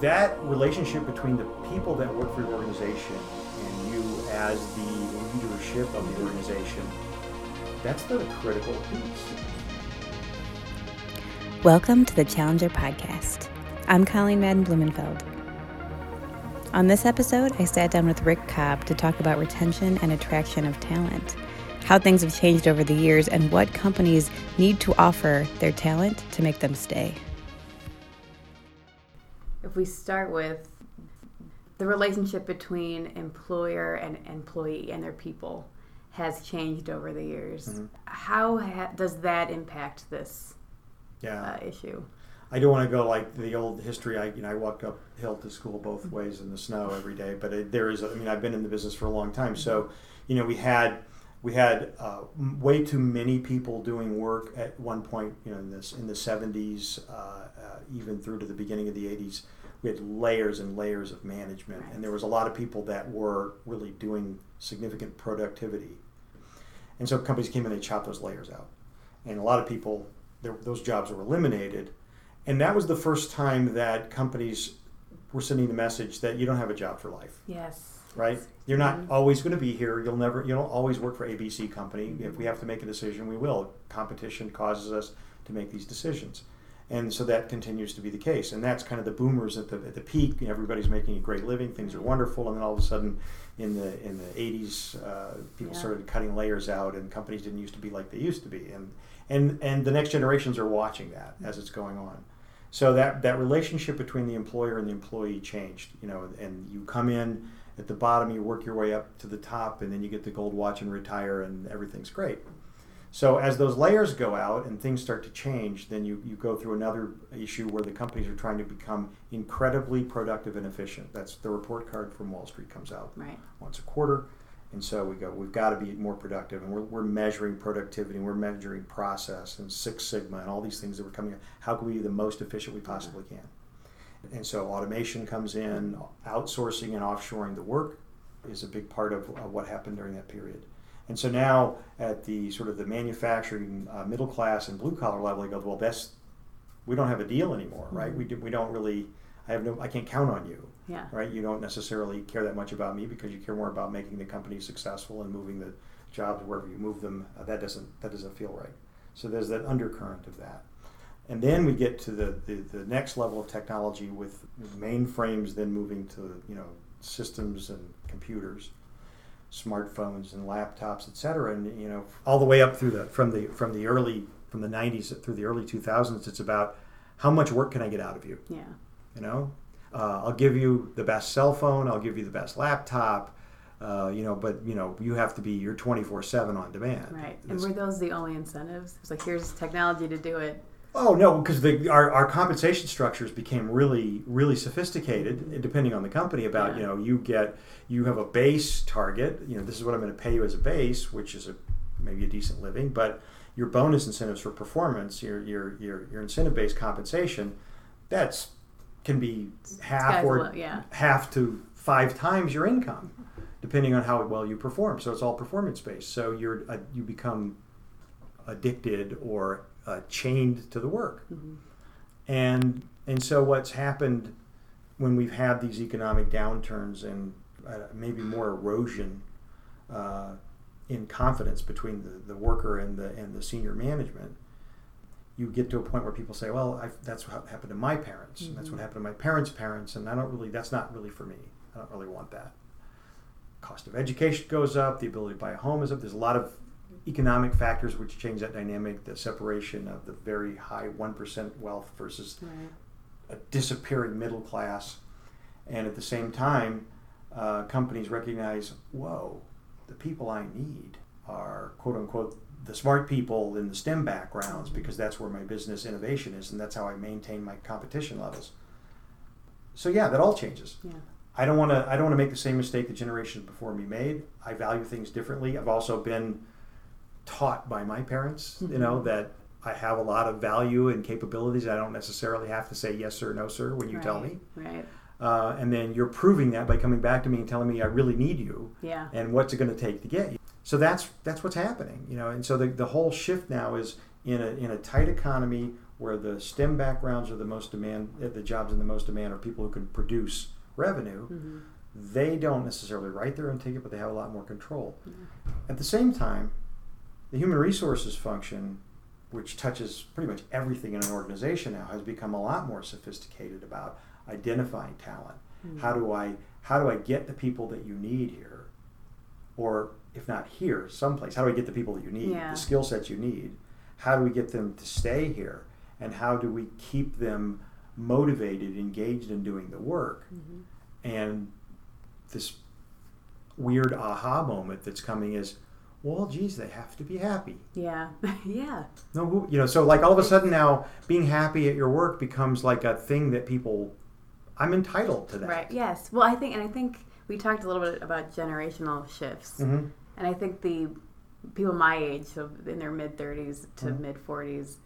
that relationship between the people that work for your organization and you as the leadership of the organization, that's the critical piece. Welcome to the Challenger Podcast. I'm Colleen Madden Blumenfeld. On this episode, I sat down with Rick Cobb to talk about retention and attraction of talent, how things have changed over the years, and what companies need to offer their talent to make them stay. If we start with the relationship between employer and employee and their people has changed over the years. Mm-hmm. How ha- does that impact this yeah. uh, issue? I don't want to go like the old history. I you know I walked uphill to school both mm-hmm. ways in the snow every day. But it, there is, I mean, I've been in the business for a long time, so mm-hmm. you know we had we had uh, way too many people doing work at one point. You know, in this in the '70s, uh, uh, even through to the beginning of the '80s we had layers and layers of management, right. and there was a lot of people that were really doing significant productivity. And so companies came in and chopped those layers out, and a lot of people, those jobs were eliminated, and that was the first time that companies were sending the message that you don't have a job for life. Yes. Right. You're not mm-hmm. always going to be here. You'll never. You don't always work for ABC company. Mm-hmm. If we have to make a decision, we will. Competition causes us to make these decisions and so that continues to be the case. And that's kind of the boomers at the, at the peak. Everybody's making a great living. Things are wonderful. And then all of a sudden in the in the 80s uh, people yeah. started cutting layers out and companies didn't used to be like they used to be. And and and the next generations are watching that as it's going on. So that that relationship between the employer and the employee changed you know and you come in at the bottom you work your way up to the top and then you get the gold watch and retire and everything's great so as those layers go out and things start to change, then you, you go through another issue where the companies are trying to become incredibly productive and efficient. That's the report card from Wall Street comes out right. once a quarter. And so we go, we've got to be more productive. And we're, we're measuring productivity and we're measuring process and Six Sigma and all these things that were coming out. How can we be the most efficient we possibly can? And so automation comes in, outsourcing and offshoring the work is a big part of, of what happened during that period. And so now at the sort of the manufacturing uh, middle class and blue collar level, he goes, well, that's we don't have a deal anymore, right? Mm-hmm. We do, we don't really. I have no. I can't count on you. Yeah. Right. You don't necessarily care that much about me because you care more about making the company successful and moving the jobs wherever you move them. Uh, that doesn't that doesn't feel right. So there's that undercurrent of that. And then we get to the, the, the next level of technology with mainframes then moving to you know systems and computers smartphones and laptops, et cetera, and you know all the way up through the from the from the early from the 90s through the early 2000s. It's about how much work can I get out of you? Yeah. You know, uh, I'll give you the best cell phone. I'll give you the best laptop. Uh, you know, but you know, you have to be you're 24 seven on demand. Right. And were those the only incentives? It's like here's technology to do it. Oh no, because our, our compensation structures became really really sophisticated, depending on the company. About yeah. you know you get you have a base target. You know this is what I'm going to pay you as a base, which is a maybe a decent living, but your bonus incentives for performance, your your your, your incentive based compensation, that's can be half or yeah. half to five times your income, depending on how well you perform. So it's all performance based. So you're uh, you become addicted or uh, chained to the work. Mm-hmm. And and so what's happened when we've had these economic downturns and uh, maybe more erosion uh, in confidence between the, the worker and the and the senior management, you get to a point where people say, "Well, I've, that's what happened to my parents, mm-hmm. and that's what mm-hmm. happened to my parents' parents, and I don't really that's not really for me. I don't really want that." Cost of education goes up, the ability to buy a home is up. There's a lot of economic factors which change that dynamic, the separation of the very high 1% wealth versus right. a disappearing middle class. And at the same time, uh, companies recognize, whoa, the people I need are quote unquote the smart people in the STEM backgrounds because that's where my business innovation is and that's how I maintain my competition levels. So yeah, that all changes. Yeah. I don't want to. I don't want to make the same mistake the generations before me made. I value things differently. I've also been taught by my parents, mm-hmm. you know, mm-hmm. that I have a lot of value and capabilities. I don't necessarily have to say yes sir, no sir when you right, tell me. Right. Uh, and then you're proving that by coming back to me and telling me I really need you. Yeah. And what's it going to take to get you? So that's that's what's happening, you know. And so the, the whole shift now is in a in a tight economy where the STEM backgrounds are the most demand, uh, the jobs in the most demand are people who can produce revenue. Mm-hmm. They don't necessarily write their own ticket, but they have a lot more control. Yeah. At the same time, the human resources function, which touches pretty much everything in an organization now, has become a lot more sophisticated about identifying talent. Mm-hmm. How do I how do I get the people that you need here, or if not here, someplace? How do I get the people that you need, Yeah. the skill sets you need? How do we get them to stay here, and how do we keep them motivated, engaged in doing the work? Mm-hmm. And this weird aha moment that's coming is, well, geez, they have to be happy. Yeah. yeah. No, you know, so like all of a sudden now, being happy at your work becomes like a thing that people, I'm entitled to that. Right. Yes. Well, I think, and I think we talked a little bit about generational shifts, hmm and I think the people my age, so in their mid 30s to Mhm. mid 40s,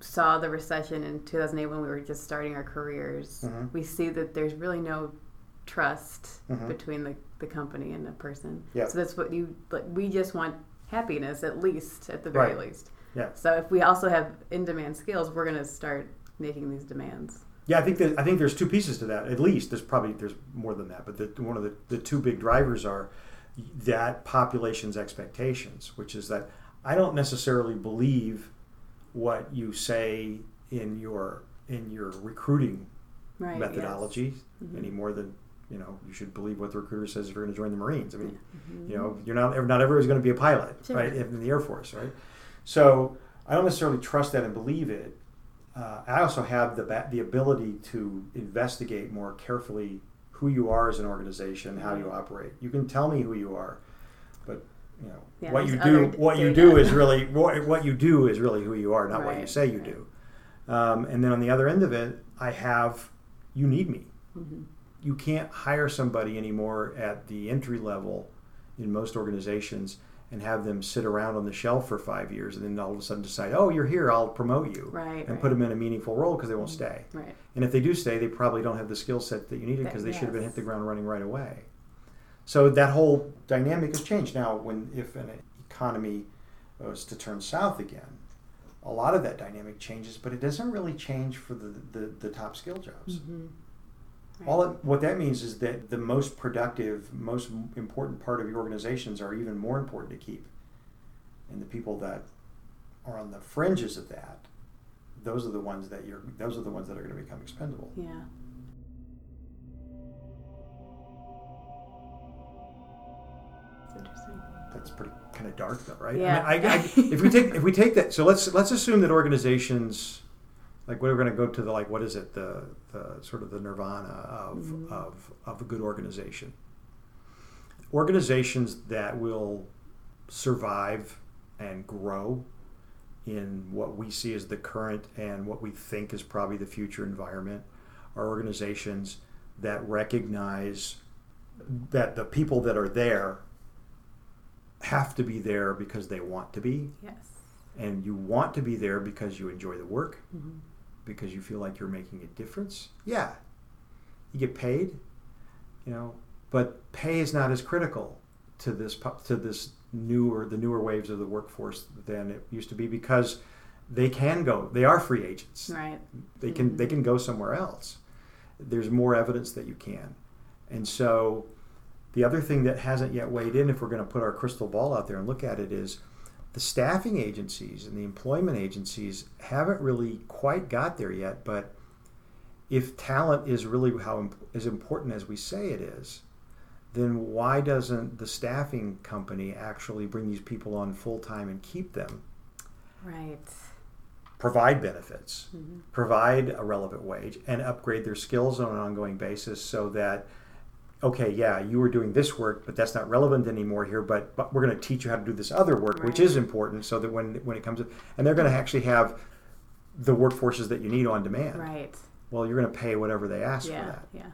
saw the recession in 2008 when we were just starting our careers. Mhm. We see that there's really no trust Mhm. between the, the company and the person. Yeah. So that's what you like. We just want happiness, at least, at the very Right. least. Yeah. So if we also have in-demand skills, we're going to start making these demands. Yeah, I think that I think there's two pieces to that. At least there's probably there's more than that, but the, one of the, the two big drivers are that population's expectations, which is that I don't necessarily believe what you say in your in your recruiting Right. methodology Mhm. any more than you know you should believe what the recruiter says if you're going to join the Marines. I mean, Mhm. you know, you're not not everybody's going to be a pilot, Sure. right? In the Air Force, right? So I don't necessarily trust that and believe it. Uh, I also have the the ability to investigate more carefully who you are as an organization, how you operate. You can tell me who you are, but you know Yeah, what you do. What you do is really what, what you do is really who you are, not what you say you right. do. Um, and then on the other end of it, I have you need me Mhm. You can't hire somebody anymore at the entry level in most organizations and have them sit around on the shelf for five years and then all of a sudden decide, oh, you're here, I'll promote you. Right. And right. put them in a meaningful role because they won't stay. Right. And if they do stay, they probably don't have the skill set that you needed because they should have been hit the ground running right away. So that whole dynamic has changed. Now, when if an economy was to turn south again, a lot of that dynamic changes, but it doesn't really change for the, the, the top skill jobs. Mhm. Right. All it, what that means is that the most productive, most important part of your organizations are even more important to keep. And the people that are on the fringes of that, those are the ones that you're those are the ones that are going to become expendable. Yeah. It's interesting. That's pretty kind of dark though, right? Yeah. I mean, I, I, if we take if we take that so let's let's assume that organizations like we're going to go to the like what is it the, the sort of the nirvana of, Mhm. of of a good organization organizations that will survive and grow in what we see as the current and what we think is probably the future environment are organizations that recognize that the people that are there have to be there because they want to be Yes. and you want to be there because you enjoy the work Mhm. Because you feel like you're making a difference? Yeah. You get paid you know but pay is not as critical to this to this newer the newer waves of the workforce than it used to be because they can go they are free agents. Right. they can Mhm. they can go somewhere else. There's more evidence that you can. And so the other thing that hasn't yet weighed in if we're going to put our crystal ball out there and look at it is the staffing agencies and the employment agencies haven't really quite got there yet but if talent is really how as important as we say it is then why doesn't the staffing company actually bring these people on full time and keep them Right. provide benefits Mhm. provide a relevant wage and upgrade their skills on an ongoing basis so that okay yeah you were doing this work but that's not relevant anymore here but, but we're going to teach you how to do this other work which is important so that when when it comes and they're going to actually have the workforces that you need on demand Right. well you're going to pay whatever they ask for Yeah. that Yeah.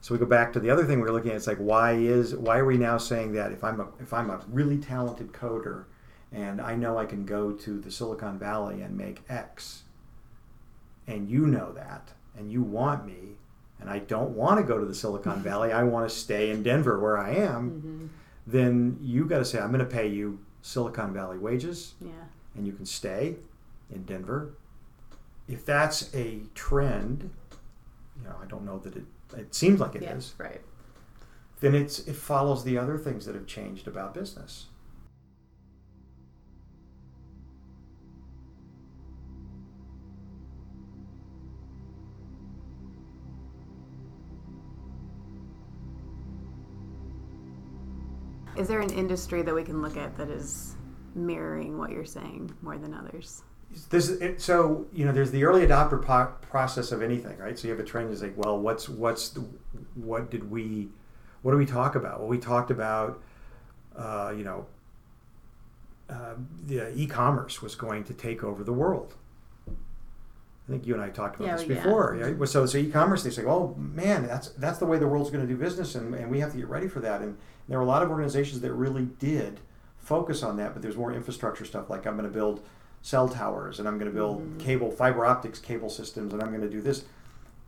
so we go back to the other thing we are looking at. It's like why is why are we now saying that if I'm a if I'm a really talented coder and I know I can go to the Silicon Valley and make X, and you know that and you want me, and I don't want to go to the Silicon Valley. I want to stay in Denver where I am. Mhm. Then you got to say I'm going to pay you Silicon Valley wages, Yeah. and you can stay in Denver if that's a trend, you know, I don't know that it. It seems like it is. yeah, right. Then it's it follows the other things that have changed about business. Is there an industry that we can look at that is mirroring what you're saying more than others? This it, so you know there's the early adopter po- process of anything, right? So you have a trend is like, well, what's what's the, what did we what do we talk about? Well, we talked about uh, you know uh, the e-commerce was going to take over the world. I think you and I talked about Yeah, this before. Yeah. Well, So, so e-commerce, they say, "Oh man, that's that's the way the world's going to do business, and, and we have to get ready for that." And there are a lot of organizations that really did focus on that, but there's more infrastructure stuff like I'm going to build cell towers, and I'm going to build Mhm. cable, fiber optics cable systems, and I'm going to do this.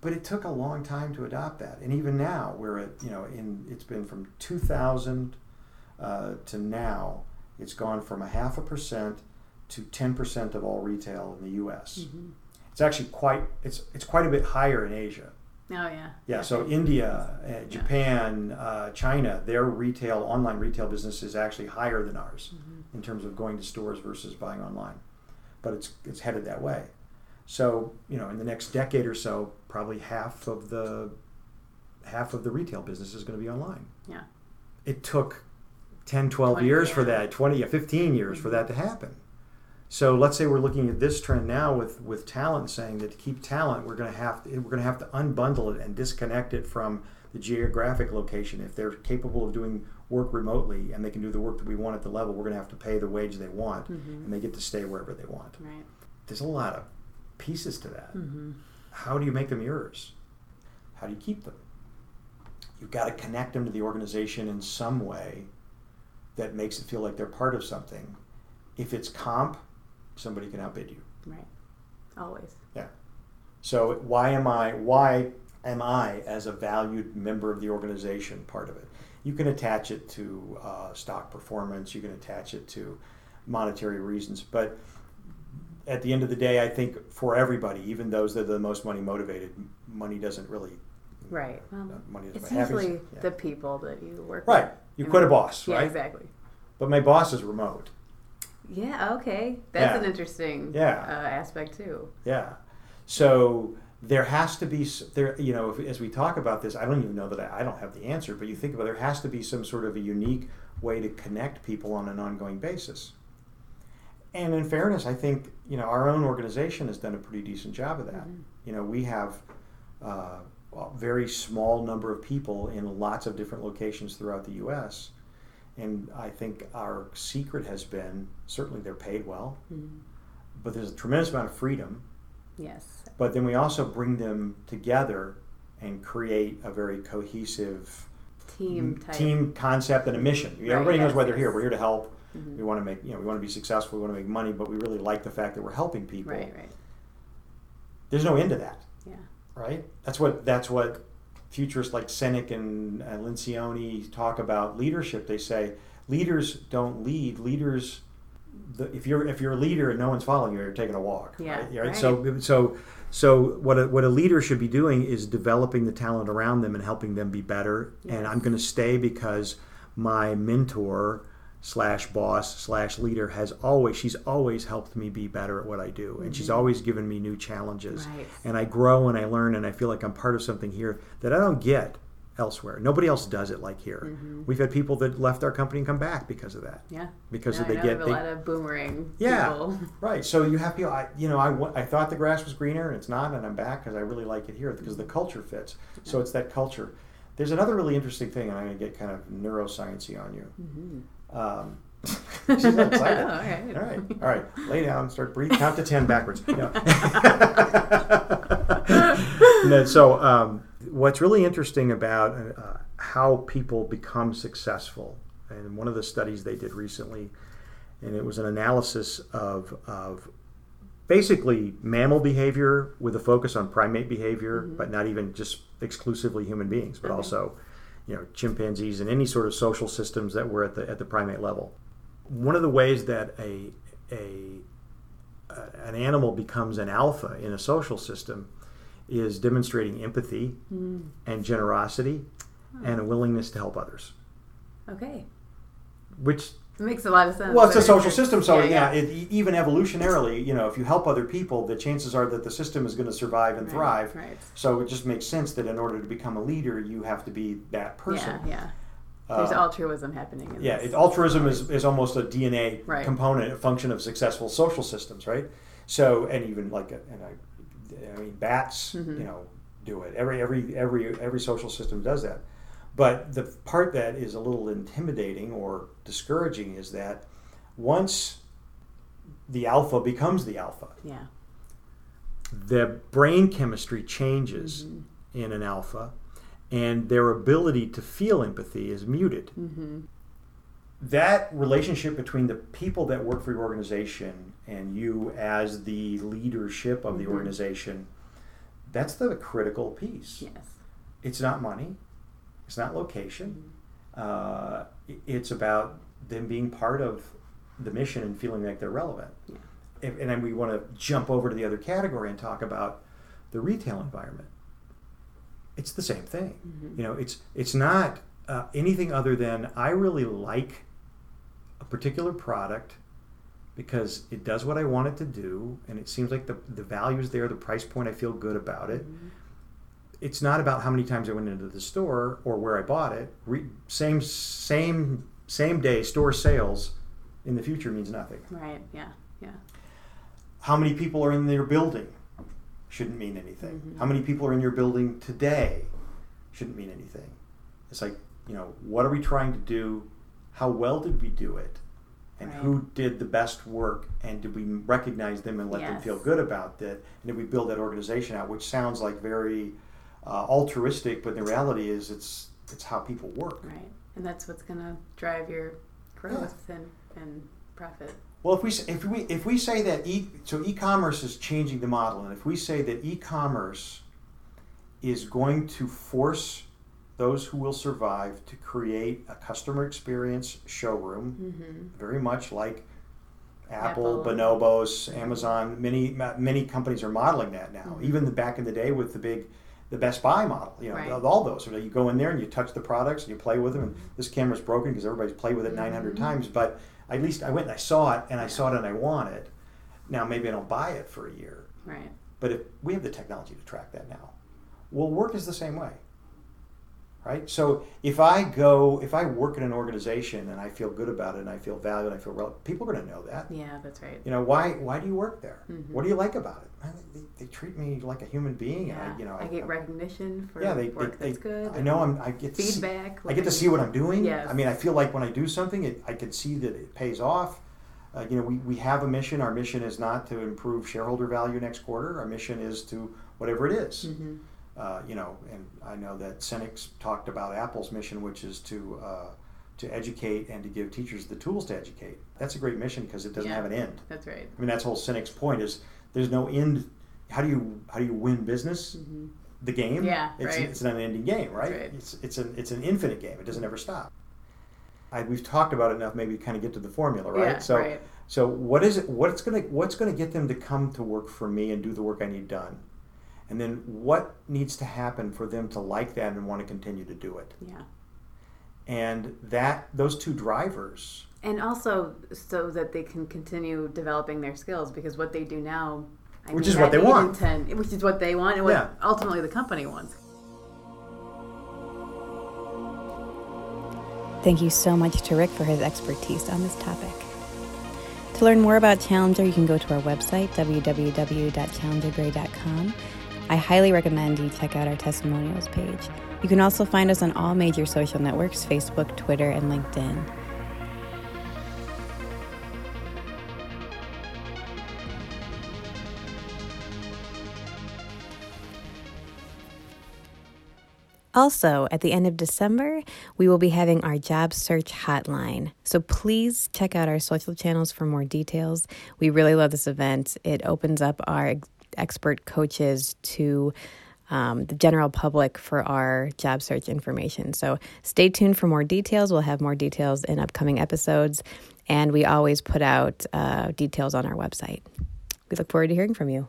But it took a long time to adopt that, and even now, we're at you know, in it's been from 2000 uh, to now, it's gone from a half a percent to 10 percent of all retail in the U.S. Mm-hmm. It's actually quite it's it's quite a bit higher in Asia. Oh yeah. Yeah, so India, uh, Japan, uh, China, their retail online retail business is actually higher than ours Mhm. in terms of going to stores versus buying online. But it's it's headed that way. So you know, in the next decade or so, probably half of the half of the retail business is going to be online. Yeah. It took 10, 12 20, years for that, 20, 15 years for Mhm. that to happen. So let's say we're looking at this trend now with, with talent, saying that to keep talent, we're going to have to, we're going to have to unbundle it and disconnect it from the geographic location. If they're capable of doing work remotely and they can do the work that we want at the level, we're going to have to pay the wage they want, Mhm. and they get to stay wherever they want. Right. There's a lot of pieces to that. Mm-hmm. How do you make them yours? How do you keep them? You've got to connect them to the organization in some way that makes it feel like they're part of something. If it's comp, somebody can outbid you. Right. Always. Yeah. So why am I why am I as a valued member of the organization part of it? You can attach it to uh, stock performance. You can attach it to monetary reasons, but at the end of the day, I think for everybody, even those that are the most money motivated, money doesn't really Right. uh, Well, money doesn't it's usually Yeah. the people that you work right. with. You I quit a mean, boss, Yeah, right? exactly. But my boss is remote. Yeah. Okay. That's Yeah. an interesting Yeah. uh, aspect too. Yeah. So there has to be there. You know, if, as we talk about this, I don't even know that I, I don't have the answer. But you think about it, there has to be some sort of a unique way to connect people on an ongoing basis. And in fairness, I think you know our own organization has done a pretty decent job of that. Mhm. You know, we have uh, a very small number of people in lots of different locations throughout the U.S. And I think our secret has been certainly they're paid well, Mhm. but there's a tremendous amount of freedom Yes. but then we also bring them together and create a very cohesive Team type. team concept and a mission. Right, Everybody knows why they're yes. here. We're here to help. Mhm. We want to make you know we want to be successful. We want to make money, but we really like the fact that we're helping people. Right. Right. There's no end to that, Yeah. right? That's what that's what futurists like Sinek and uh, Lencioni talk about leadership. They say leaders don't lead. Leaders, the, if you're if you're a leader and no one's following you, you're taking a walk. Yeah, Right. right. So so so what a, what a leader should be doing is developing the talent around them and helping them be better. And I'm going to stay because my mentor slash boss slash leader has always she's always helped me be better at what I do, and she's Mhm. always given me new challenges Right. and I grow and I learn and I feel like I'm part of something here that I don't get elsewhere. Nobody else does it like here. Mhm. We've had people that left our company and come back because of that. Yeah. Because No, they get of a lot of boomerang Yeah. people. right. So you have people. I you know I, I thought the grass was greener and it's not, and I'm back because I really like it here because the culture fits. So it's that culture. There's another really interesting thing, and I'm going to get kind of neurosciencey on you. Um, she's excited. All right. All right, all right. Lay down. Start breathing. Count to ten backwards. No. No, so, um, what's really interesting about uh, how people become successful, and one of the studies they did recently, and it was an analysis of of basically mammal behavior with a focus on primate behavior, Mhm. but not even just exclusively human beings, but Okay. also, you know, chimpanzees and any sort of social systems that were at the at the primate level. One of the ways that a a an animal becomes an alpha in a social system is demonstrating empathy Mm. and generosity and a willingness to help others. Okay. Which It makes a lot of sense. well, it's a social system, so Yeah, yeah, yeah. It, even evolutionarily, you know, if you help other people, the chances are that the system is going to survive and Right, thrive. Right. So it just makes sense that in order to become a leader, you have to be that person. Yeah, yeah. There's Uh, altruism happening. In Yeah, it, altruism is, is almost a DNA Right. component, a function of successful social systems, right? So, and even like, uh, and I, I mean, bats, Mhm. you know, do it. Every every every every social system does that. But the part that is a little intimidating or discouraging is that once the alpha becomes the alpha, Yeah. the brain chemistry changes Mhm. in an alpha, and their ability to feel empathy is muted Mm-hmm. that relationship between the people that work for your organization and you as the leadership of the Mhm. organization that's the critical piece Yes. it's not money it's not location uh, it's about them being part of the mission and feeling like they're relevant Yeah. If- and then we want to jump over to the other category and talk about the retail environment it's the same thing Mhm. you know it's it's not uh, anything other than i really like a particular product because it does what i want it to do and it seems like the, the value's there the price point i feel good about it Mhm. It's not about how many times i went into the store or where i bought it Re- same same same day store sales in the future means nothing Right. Yeah. Yeah. how many people are in your building shouldn't mean anything. Mhm. How many people are in your building today shouldn't mean anything. It's like, you know, what are we trying to do? How well did we do it? And Right. who did the best work? And did we recognize them and let them feel good about that? And did we build that organization out? Which sounds like very uh, altruistic, but the reality is it's it's how people work. Right. And that's what's going to drive your growth and and profit. Well, if we if we if we say that e so e-commerce is changing the model, and if we say that e-commerce is going to force those who will survive to create a customer experience showroom, Mm-hmm. very much like Apple, Apple. Bonobos, Amazon. Many many companies are modeling that now. Mhm. Even the, back in the day with the big, the Best Buy model. You know, Right. all those. You go in there and you touch the products and you play with them. And this camera's broken because everybody's played with it 900 Mhm. times. But at least I went and I saw it and I Yeah. saw it and I want it. Now maybe I don't buy it for a year. Right. But if we have the technology to track that now, well, work is the same way, right? So if I go, if I work in an organization and I feel good about it and I feel valued, and I feel relevant, people are going to know that. Yeah, that's right. You know, why? Why do you work there? Mhm. What do you like about it? Man, they, they treat me like a human being. Yeah. I, you know, I get recognition for yeah, they, work they, that's they- good. I know I'm. I get to see- feedback. I get to see what I'm doing. Yes. I mean, I feel like when I do something, it, I can see that it pays off. Uh, you know, we, we have a mission. Our mission is not to improve shareholder value next quarter. Our mission is to whatever it is. hmm Uh, you know, and I know that Sinek talked about Apple's mission, which is to uh, to educate and to give teachers the tools to educate. That's a great mission because it doesn't Yeah. have an end. That's right. I mean, that's whole Sinek's point is there's no end. How do you how do you win business? hmm The game. Yeah, it's, right. it's an unending game, right? right. It's it's an it's an infinite game. It doesn't ever stop. I, we've talked about it enough. Maybe kind of get to the formula, right? Yeah, so right. so what is it? What's gonna what's gonna get them to come to work for me and do the work I need done? And then what needs to happen for them to like that and want to continue to do it? Yeah. And that those two drivers. And also so that they can continue developing their skills because what they do now, I Which mean, is what they want. Edenton- which is what they want, and what Yeah. ultimately the company wants. Thank you so much to Rick for his expertise on this topic. To learn more about Challenger, you can go to our website, www.challengergray.com. I highly recommend you check out our testimonials page. You can also find us on all major social networks Facebook, Twitter, and LinkedIn. Also, at the end of December, we will be having our job search hotline. So please check out our social channels for more details. We really love this event. It opens up our expert coaches to um, the general public for our job search information. So stay tuned for more details. We'll have more details in upcoming episodes, and we always put out uh, details on our website. We look forward to hearing from you.